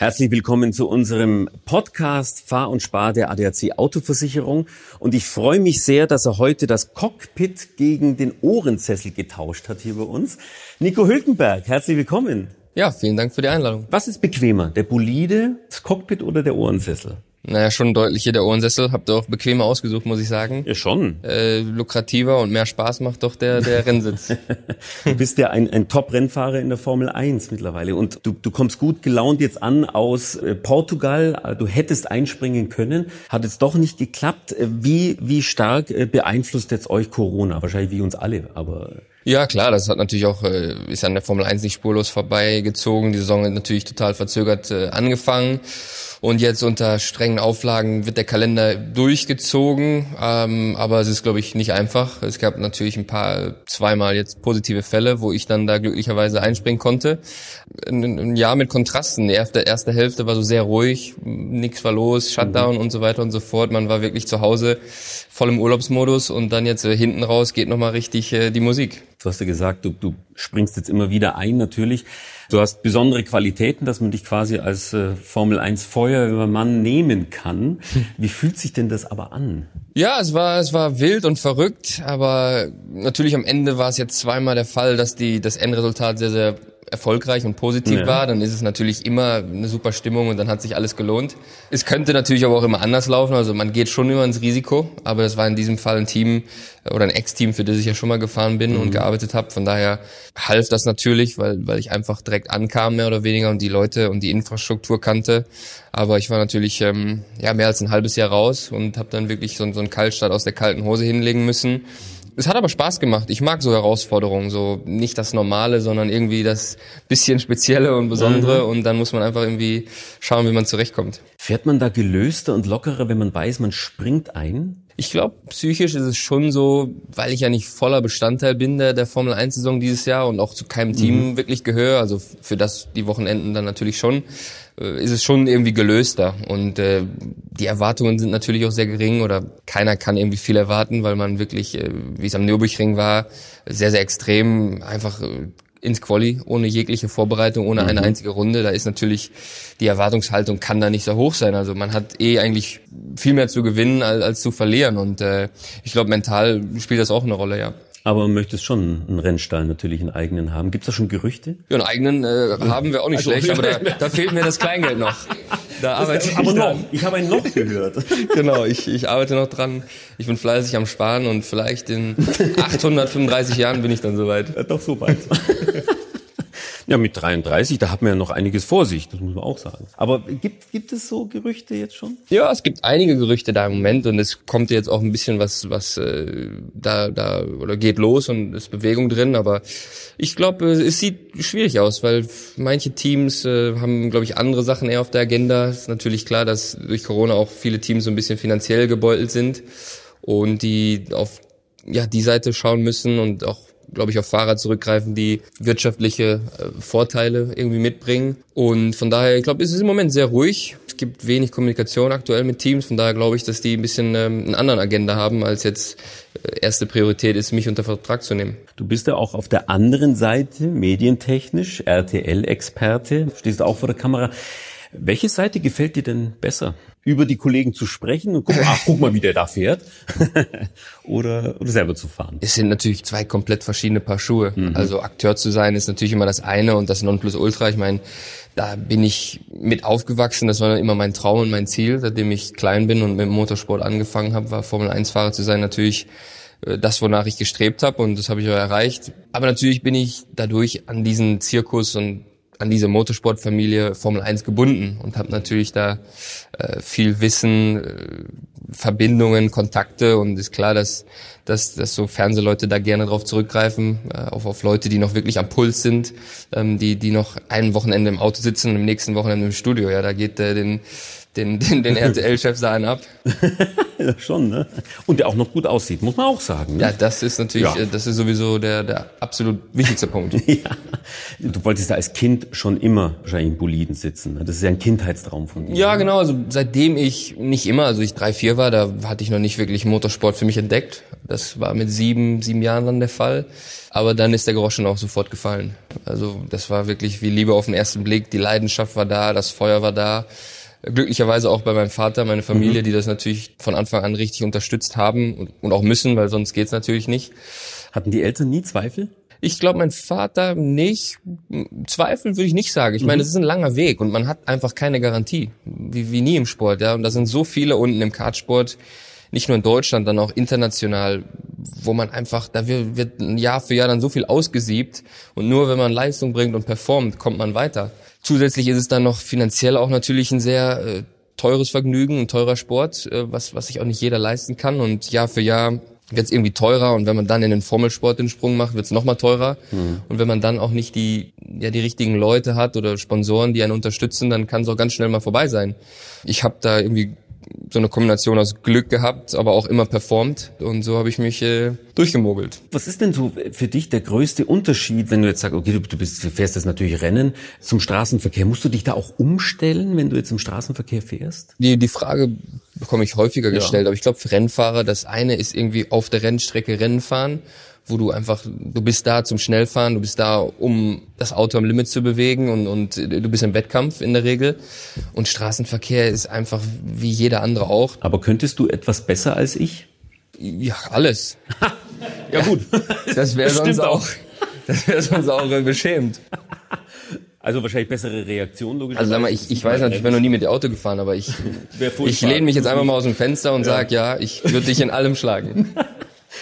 Herzlich willkommen zu unserem Podcast Fahr und Spar der ADAC Autoversicherung. Und ich freue mich sehr, dass er heute das Cockpit gegen den Ohrensessel getauscht hat hier bei uns. Nico Hülkenberg, herzlich willkommen. Ja, vielen Dank für die Einladung. Was ist bequemer, der Bolide, das Cockpit oder der Ohrensessel? Naja, schon deutlich hier der Ohrensessel. Habt ihr auch bequemer ausgesucht, muss ich sagen. Ja, schon. Äh, lukrativer und mehr Spaß macht doch der, der Rennsitz. du bist ja ein, ein Top-Rennfahrer in der Formel 1 mittlerweile und du, du kommst gut gelaunt jetzt an aus äh, Portugal. Du hättest einspringen können, hat es doch nicht geklappt. Äh, wie, wie stark äh, beeinflusst jetzt euch Corona? Wahrscheinlich wie uns alle, aber... Ja, klar, das hat natürlich auch, ist an der Formel 1 nicht spurlos vorbeigezogen. Die Saison hat natürlich total verzögert angefangen. Und jetzt unter strengen Auflagen wird der Kalender durchgezogen, ähm, aber es ist, glaube ich, nicht einfach. Es gab natürlich ein paar, zweimal jetzt positive Fälle, wo ich dann da glücklicherweise einspringen konnte. Ein, ein Jahr mit Kontrasten. Die erste, erste Hälfte war so sehr ruhig, nichts war los, Shutdown mhm. und so weiter und so fort. Man war wirklich zu Hause voll im Urlaubsmodus und dann jetzt äh, hinten raus geht nochmal richtig äh, die Musik. Du hast ja gesagt, du, du springst jetzt immer wieder ein natürlich. Du hast besondere Qualitäten, dass man dich quasi als äh, Formel 1 Feuerwehrmann nehmen kann. Wie fühlt sich denn das aber an? Ja, es war es war wild und verrückt, aber natürlich am Ende war es jetzt zweimal der Fall, dass die das Endresultat sehr sehr erfolgreich und positiv ja. war, dann ist es natürlich immer eine super Stimmung und dann hat sich alles gelohnt. Es könnte natürlich aber auch immer anders laufen, also man geht schon immer ins Risiko, aber das war in diesem Fall ein Team oder ein Ex-Team, für das ich ja schon mal gefahren bin mhm. und gearbeitet habe. Von daher half das natürlich, weil, weil ich einfach direkt ankam, mehr oder weniger, und die Leute und die Infrastruktur kannte. Aber ich war natürlich ähm, ja mehr als ein halbes Jahr raus und habe dann wirklich so, so einen Kaltstart aus der kalten Hose hinlegen müssen. Es hat aber Spaß gemacht. Ich mag so Herausforderungen, so nicht das Normale, sondern irgendwie das bisschen Spezielle und Besondere. Mhm. Und dann muss man einfach irgendwie schauen, wie man zurechtkommt. Fährt man da gelöster und lockerer, wenn man weiß, man springt ein? Ich glaube, psychisch ist es schon so, weil ich ja nicht voller Bestandteil bin der, der Formel 1-Saison dieses Jahr und auch zu keinem Team mhm. wirklich gehöre, also für das die Wochenenden dann natürlich schon, äh, ist es schon irgendwie gelöster. Und äh, die Erwartungen sind natürlich auch sehr gering oder keiner kann irgendwie viel erwarten, weil man wirklich, äh, wie es am Nürburgring war, sehr, sehr extrem einfach äh, ins Quali ohne jegliche Vorbereitung, ohne eine mhm. einzige Runde. Da ist natürlich die Erwartungshaltung kann da nicht so hoch sein. Also man hat eh eigentlich viel mehr zu gewinnen als, als zu verlieren und äh, ich glaube mental spielt das auch eine Rolle, ja. Aber man möchte schon einen Rennstall natürlich einen eigenen haben. Gibt es da schon Gerüchte? Ja, einen eigenen äh, haben wir auch nicht also, schlecht, aber da, da fehlt mir das Kleingeld noch. Da arbeite ich aber noch. Ich habe einen noch gehört. genau, ich, ich arbeite noch dran. Ich bin fleißig am Sparen und vielleicht in 835 Jahren bin ich dann soweit. Ja, doch so weit. Ja, mit 33, da hat man ja noch einiges vor sich, das muss man auch sagen. Aber gibt, gibt es so Gerüchte jetzt schon? Ja, es gibt einige Gerüchte da im Moment und es kommt jetzt auch ein bisschen was, was äh, da, da oder geht los und ist Bewegung drin, aber ich glaube, es sieht schwierig aus, weil manche Teams äh, haben, glaube ich, andere Sachen eher auf der Agenda. Es ist natürlich klar, dass durch Corona auch viele Teams so ein bisschen finanziell gebeutelt sind und die auf ja, die Seite schauen müssen und auch glaube ich, auf Fahrer zurückgreifen, die wirtschaftliche äh, Vorteile irgendwie mitbringen. Und von daher, ich glaube, es ist im Moment sehr ruhig. Es gibt wenig Kommunikation aktuell mit Teams. Von daher glaube ich, dass die ein bisschen ähm, einen anderen Agenda haben, als jetzt äh, erste Priorität ist, mich unter Vertrag zu nehmen. Du bist ja auch auf der anderen Seite medientechnisch RTL-Experte, stehst auch vor der Kamera. Welche Seite gefällt dir denn besser? Über die Kollegen zu sprechen und gucken, ach, guck mal, wie der da fährt. oder, oder selber zu fahren. Es sind natürlich zwei komplett verschiedene Paar Schuhe. Mhm. Also Akteur zu sein ist natürlich immer das eine und das Nonplusultra. Ich meine, da bin ich mit aufgewachsen. Das war immer mein Traum und mein Ziel, seitdem ich klein bin und mit dem Motorsport angefangen habe, war Formel 1 Fahrer zu sein natürlich äh, das, wonach ich gestrebt habe und das habe ich auch erreicht. Aber natürlich bin ich dadurch an diesen Zirkus und an diese Motorsportfamilie Formel 1 gebunden und habe natürlich da äh, viel Wissen, äh, Verbindungen, Kontakte und ist klar, dass, dass, dass so Fernsehleute da gerne drauf zurückgreifen, äh, auf, auf Leute, die noch wirklich am Puls sind, ähm, die, die noch ein Wochenende im Auto sitzen und im nächsten Wochenende im Studio. Ja, da geht äh, den den, den, den RTL-Chef da einen ab. ja, schon, ne? Und der auch noch gut aussieht, muss man auch sagen. Ne? Ja, das ist natürlich, ja. das ist sowieso der, der absolut wichtigste Punkt. ja. Du wolltest da als Kind schon immer wahrscheinlich in Boliden sitzen. Ne? Das ist ja ein Kindheitstraum von dir. Ja, genau. Also seitdem ich, nicht immer, also ich drei, vier war, da hatte ich noch nicht wirklich Motorsport für mich entdeckt. Das war mit sieben, sieben Jahren dann der Fall. Aber dann ist der Groschen auch sofort gefallen. Also das war wirklich wie Liebe auf den ersten Blick. Die Leidenschaft war da, das Feuer war da. Glücklicherweise auch bei meinem Vater, meine Familie, mhm. die das natürlich von Anfang an richtig unterstützt haben und, und auch müssen, weil sonst geht's natürlich nicht. Hatten die Eltern nie Zweifel? Ich glaube, mein Vater nicht. Zweifel würde ich nicht sagen. Ich mhm. meine, es ist ein langer Weg und man hat einfach keine Garantie, wie, wie nie im Sport. Ja, und da sind so viele unten im Kartsport, nicht nur in Deutschland, dann auch international, wo man einfach, da wird, wird Jahr für Jahr dann so viel ausgesiebt und nur wenn man Leistung bringt und performt, kommt man weiter. Zusätzlich ist es dann noch finanziell auch natürlich ein sehr äh, teures Vergnügen, ein teurer Sport, äh, was, was sich auch nicht jeder leisten kann und Jahr für Jahr wird es irgendwie teurer und wenn man dann in den Formelsport den Sprung macht, wird es nochmal teurer. Mhm. Und wenn man dann auch nicht die, ja, die richtigen Leute hat oder Sponsoren, die einen unterstützen, dann kann es auch ganz schnell mal vorbei sein. Ich habe da irgendwie so eine Kombination aus Glück gehabt, aber auch immer performt und so habe ich mich äh, durchgemogelt. Was ist denn so für dich der größte Unterschied, wenn du jetzt sagst, okay, du, bist, du fährst jetzt natürlich Rennen zum Straßenverkehr, musst du dich da auch umstellen, wenn du jetzt im Straßenverkehr fährst? Die, die Frage bekomme ich häufiger gestellt, ja. aber ich glaube für Rennfahrer, das eine ist irgendwie auf der Rennstrecke Rennen fahren wo du einfach, du bist da zum Schnellfahren, du bist da, um das Auto am Limit zu bewegen und, und du bist im Wettkampf in der Regel. Und Straßenverkehr ist einfach wie jeder andere auch. Aber könntest du etwas besser als ich? Ja, alles. ja gut, das wäre sonst auch, das wäre sonst auch beschämt. Also wahrscheinlich bessere Reaktion logischerweise. Also sag mal, ich, ich weiß natürlich, ich bin noch nie mit dem Auto gefahren, aber ich, ich lehne mich jetzt einfach mal aus dem Fenster und ja. sag, ja, ich würde dich in allem schlagen.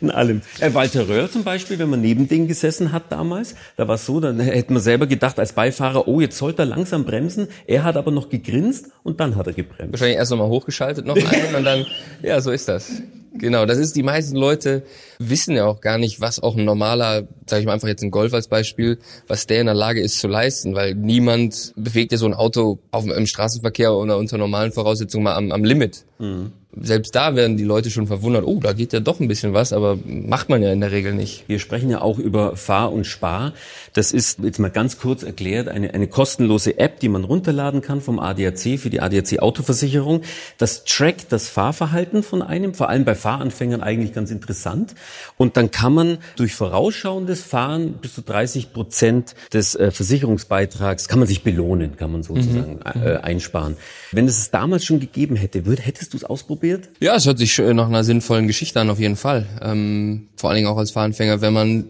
in allem. Äh, Walter Röhr zum Beispiel, wenn man neben dem gesessen hat damals, da war es so, dann hätte man selber gedacht als Beifahrer, oh, jetzt sollte er langsam bremsen. Er hat aber noch gegrinst und dann hat er gebremst. Wahrscheinlich erst nochmal hochgeschaltet, noch ein und dann, ja, so ist das. Genau, das ist, die meisten Leute wissen ja auch gar nicht, was auch ein normaler, sage ich mal einfach jetzt ein Golf als Beispiel, was der in der Lage ist zu leisten, weil niemand bewegt ja so ein Auto auf, im Straßenverkehr oder unter normalen Voraussetzungen mal am, am Limit. Mhm selbst da werden die Leute schon verwundert, oh, da geht ja doch ein bisschen was, aber macht man ja in der Regel nicht. Wir sprechen ja auch über Fahr und Spar. Das ist jetzt mal ganz kurz erklärt eine, eine kostenlose App, die man runterladen kann vom ADAC für die ADAC Autoversicherung. Das trackt das Fahrverhalten von einem, vor allem bei Fahranfängern eigentlich ganz interessant. Und dann kann man durch vorausschauendes Fahren bis zu 30 Prozent des äh, Versicherungsbeitrags kann man sich belohnen, kann man sozusagen mhm. äh, einsparen. Wenn es es damals schon gegeben hätte, würd, hättest du es ausprobiert? Ausprobiert? Ja, es hört sich nach einer sinnvollen Geschichte an, auf jeden Fall. Ähm, vor allen Dingen auch als Fahranfänger, wenn man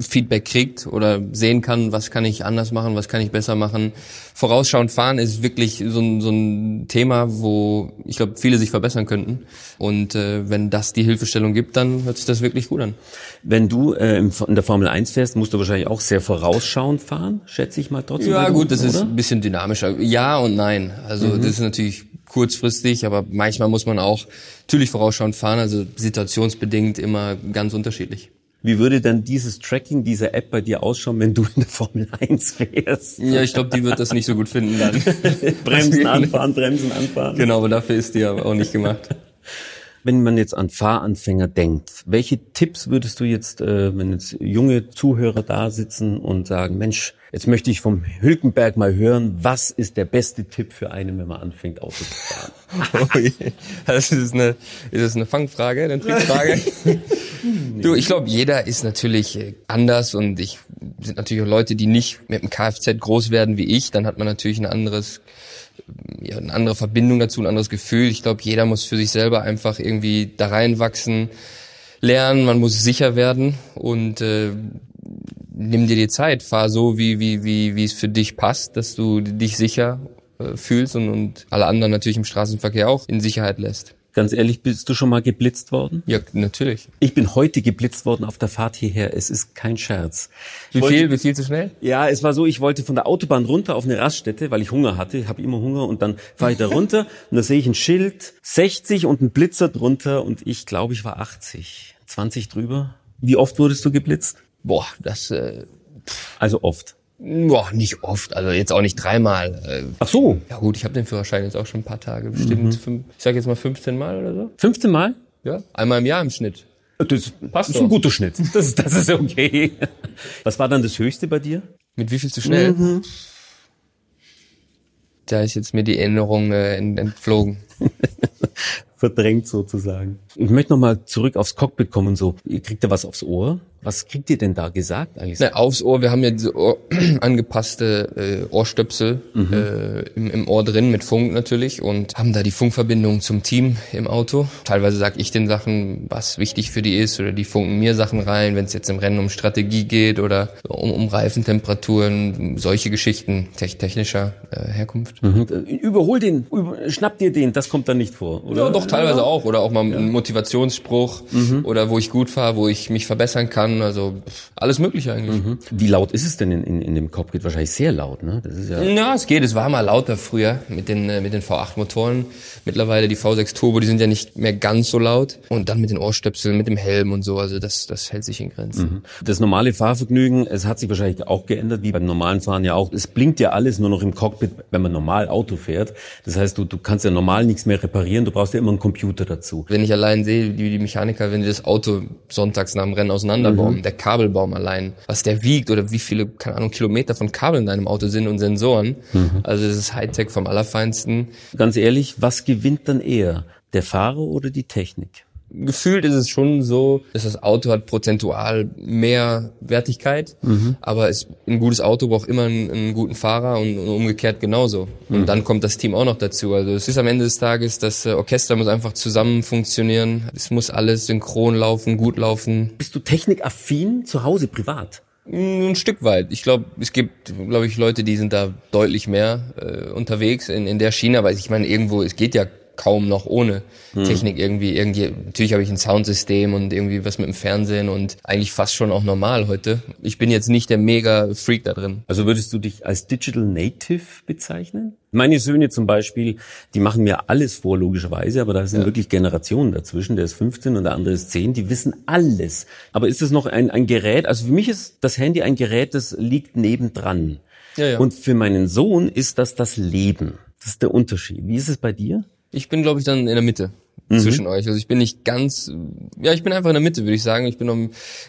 Feedback kriegt oder sehen kann, was kann ich anders machen, was kann ich besser machen. Vorausschauend fahren ist wirklich so ein, so ein Thema, wo ich glaube, viele sich verbessern könnten. Und äh, wenn das die Hilfestellung gibt, dann hört sich das wirklich gut an. Wenn du äh, in der Formel 1 fährst, musst du wahrscheinlich auch sehr vorausschauend fahren, schätze ich mal trotzdem. Ja gut, das oder? ist ein bisschen dynamischer. Ja und nein. Also mhm. das ist natürlich kurzfristig, aber manchmal muss man auch natürlich vorausschauend fahren, also situationsbedingt immer ganz unterschiedlich. Wie würde denn dieses Tracking dieser App bei dir ausschauen, wenn du in der Formel 1 fährst? Ja, ich glaube, die wird das nicht so gut finden dann. bremsen, anfahren, bremsen, anfahren. Genau, aber dafür ist die ja auch nicht gemacht. Wenn man jetzt an Fahranfänger denkt, welche Tipps würdest du jetzt, äh, wenn jetzt junge Zuhörer da sitzen und sagen, Mensch, jetzt möchte ich vom Hülkenberg mal hören, was ist der beste Tipp für einen, wenn man anfängt, Auto zu fahren? oh je. Das ist eine, ist das eine Fangfrage, eine Trickfrage? du, ich glaube, jeder ist natürlich äh, anders und ich sind natürlich auch Leute, die nicht mit dem Kfz groß werden wie ich, dann hat man natürlich ein anderes ja, eine andere Verbindung dazu, ein anderes Gefühl. Ich glaube, jeder muss für sich selber einfach irgendwie da reinwachsen, lernen, man muss sicher werden und äh, nimm dir die Zeit, fahr so, wie, wie, wie, wie es für dich passt, dass du dich sicher äh, fühlst und, und alle anderen natürlich im Straßenverkehr auch in Sicherheit lässt. Ganz ehrlich, bist du schon mal geblitzt worden? Ja, natürlich. Ich bin heute geblitzt worden auf der Fahrt hierher. Es ist kein Scherz. Wie wollte, viel? Wie viel zu schnell? Ja, es war so, ich wollte von der Autobahn runter auf eine Raststätte, weil ich Hunger hatte. Ich habe immer Hunger und dann fahre ich da runter und da sehe ich ein Schild 60 und ein Blitzer drunter und ich glaube, ich war 80. 20 drüber. Wie oft wurdest du geblitzt? Boah, das äh, also oft. Boah, nicht oft, also jetzt auch nicht dreimal. Äh, Ach so. Ja gut, ich habe den Führerschein jetzt auch schon ein paar Tage, bestimmt, mhm. fünf, ich sage jetzt mal 15 Mal oder so. 15 Mal? Ja, einmal im Jahr im Schnitt. Das Passt ist doch. ein guter Schnitt. Das, das ist okay. Was war dann das Höchste bei dir? Mit wie viel zu schnell? Mhm. Da ist jetzt mir die Erinnerung äh, entflogen. verdrängt sozusagen. Ich möchte nochmal zurück aufs Cockpit kommen. So, ihr kriegt da was aufs Ohr? Was kriegt ihr denn da gesagt eigentlich? Na, aufs Ohr, wir haben ja diese Ohr, angepasste äh, Ohrstöpsel mhm. äh, im, im, Ohr drin mit Funk natürlich und haben da die Funkverbindung zum Team im Auto. Teilweise sag ich den Sachen, was wichtig für die ist oder die funken mir Sachen rein, wenn es jetzt im Rennen um Strategie geht oder um, um Reifentemperaturen, solche Geschichten technischer äh, Herkunft. Mhm. Überhol den, über, schnapp dir den, das kommt dann nicht vor, oder? Ja, doch, teilweise auch. Oder auch mal ja. ein Motivationsspruch mhm. oder wo ich gut fahre, wo ich mich verbessern kann also alles Mögliche eigentlich. Mhm. Wie laut ist es denn in, in, in dem Cockpit? Wahrscheinlich sehr laut, ne? Das ist ja. Ja, es geht. Es war mal lauter früher mit den äh, mit den V8-Motoren. Mittlerweile die V6 Turbo, die sind ja nicht mehr ganz so laut. Und dann mit den Ohrstöpseln, mit dem Helm und so. Also das das hält sich in Grenzen. Mhm. Das normale Fahrvergnügen, es hat sich wahrscheinlich auch geändert, wie beim normalen Fahren ja auch. Es blinkt ja alles nur noch im Cockpit, wenn man normal Auto fährt. Das heißt, du du kannst ja normal nichts mehr reparieren. Du brauchst ja immer einen Computer dazu. Wenn ich allein sehe, wie die Mechaniker, wenn die das Auto sonntags nach dem Rennen auseinanderbauen, mhm. Der Kabelbaum allein, was der wiegt oder wie viele, keine Ahnung, Kilometer von Kabeln in deinem Auto sind und Sensoren. Mhm. Also das ist Hightech vom Allerfeinsten. Ganz ehrlich, was gewinnt dann eher? Der Fahrer oder die Technik? Gefühlt ist es schon so, dass das Auto hat prozentual mehr Wertigkeit, mhm. aber es, ein gutes Auto braucht immer einen, einen guten Fahrer und, und, umgekehrt genauso. Und mhm. dann kommt das Team auch noch dazu. Also es ist am Ende des Tages, das äh, Orchester muss einfach zusammen funktionieren. Es muss alles synchron laufen, gut laufen. Bist du technikaffin zu Hause privat? Ein Stück weit. Ich glaube, es gibt, glaube ich, Leute, die sind da deutlich mehr äh, unterwegs in, in der Schiene, aber ich meine, irgendwo, es geht ja kaum noch ohne hm. Technik irgendwie irgendwie natürlich habe ich ein Soundsystem und irgendwie was mit dem Fernsehen und eigentlich fast schon auch normal heute. Ich bin jetzt nicht der mega Freak da drin. Also würdest du dich als Digital Native bezeichnen? Meine Söhne zum Beispiel, die machen mir alles vor, logischerweise, aber da sind ja. wirklich Generationen dazwischen. Der ist 15 und der andere ist 10. Die wissen alles. Aber ist das noch ein, ein Gerät? Also für mich ist das Handy ein Gerät, das liegt nebendran. Ja, ja. Und für meinen Sohn ist das das Leben. Das ist der Unterschied. Wie ist es bei dir? Ich bin, glaube ich, dann in der Mitte mhm. zwischen euch. Also ich bin nicht ganz, ja, ich bin einfach in der Mitte, würde ich sagen. Ich bin noch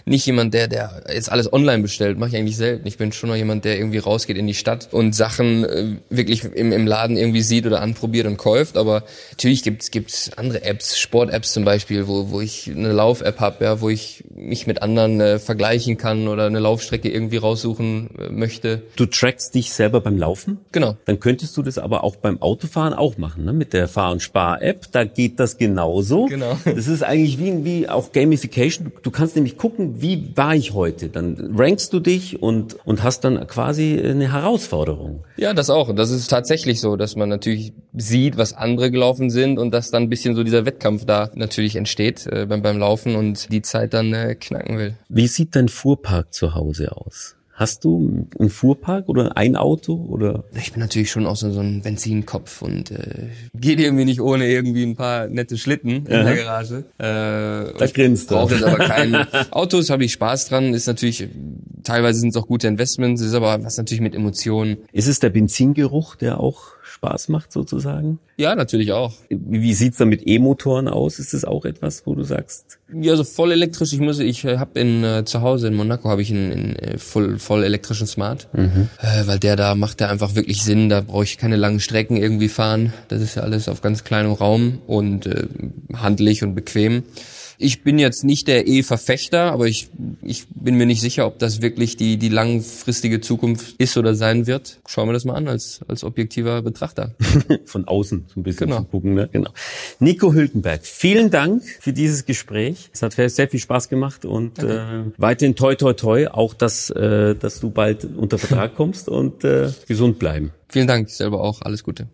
nicht jemand, der, der jetzt alles online bestellt, mache ich eigentlich selten. Ich bin schon noch jemand, der irgendwie rausgeht in die Stadt und Sachen äh, wirklich im, im Laden irgendwie sieht oder anprobiert und kauft. Aber natürlich gibt's gibt's andere Apps, Sport-Apps zum Beispiel, wo, wo ich eine Lauf-App habe, ja, wo ich mich mit anderen äh, vergleichen kann oder eine Laufstrecke irgendwie raussuchen äh, möchte. Du trackst dich selber beim Laufen? Genau. Dann könntest du das aber auch beim Autofahren auch machen, ne? Mit der Fahr- und Spar-App. Da geht das genauso. Genau. Das ist eigentlich wie, wie auch Gamification. Du kannst nämlich gucken, wie war ich heute? Dann rankst du dich und, und hast dann quasi eine Herausforderung. Ja, das auch. Das ist tatsächlich so, dass man natürlich sieht, was andere gelaufen sind und dass dann ein bisschen so dieser Wettkampf da natürlich entsteht äh, beim, beim Laufen und die Zeit dann äh, knacken will. Wie sieht dein Fuhrpark zu Hause aus? Hast du einen Fuhrpark oder ein Auto oder? Ich bin natürlich schon auch so, so ein Benzinkopf und äh, geht irgendwie nicht ohne irgendwie ein paar nette Schlitten in Aha. der Garage. Äh, da grinst du. Brauche jetzt aber kein Autos, habe ich Spaß dran. Ist natürlich teilweise sind es auch gute Investments, ist aber was natürlich mit Emotionen. Ist es der Benzingeruch, der auch Spaß macht sozusagen? Ja, natürlich auch. Wie sieht's da mit E-Motoren aus? Ist das auch etwas, wo du sagst? Ja, so voll elektrisch. Ich muss, ich äh, habe in äh, zu Hause in Monaco habe ich einen, einen äh, voll voll elektrischen Smart, mhm. äh, weil der da macht der einfach wirklich Sinn. Da brauche ich keine langen Strecken irgendwie fahren. Das ist ja alles auf ganz kleinem Raum und äh, handlich und bequem. Ich bin jetzt nicht der E-Verfechter, aber ich, ich bin mir nicht sicher, ob das wirklich die, die langfristige Zukunft ist oder sein wird. Schauen wir das mal an als, als objektiver Betrachter. Von außen so ein bisschen genau. zu gucken. Ne? Genau. Nico Hülkenberg, vielen Dank für dieses Gespräch. Es hat sehr viel Spaß gemacht und äh, weiterhin toi toi toi, auch dass, äh, dass du bald unter Vertrag kommst und äh, gesund bleiben. Vielen Dank, selber auch. Alles Gute.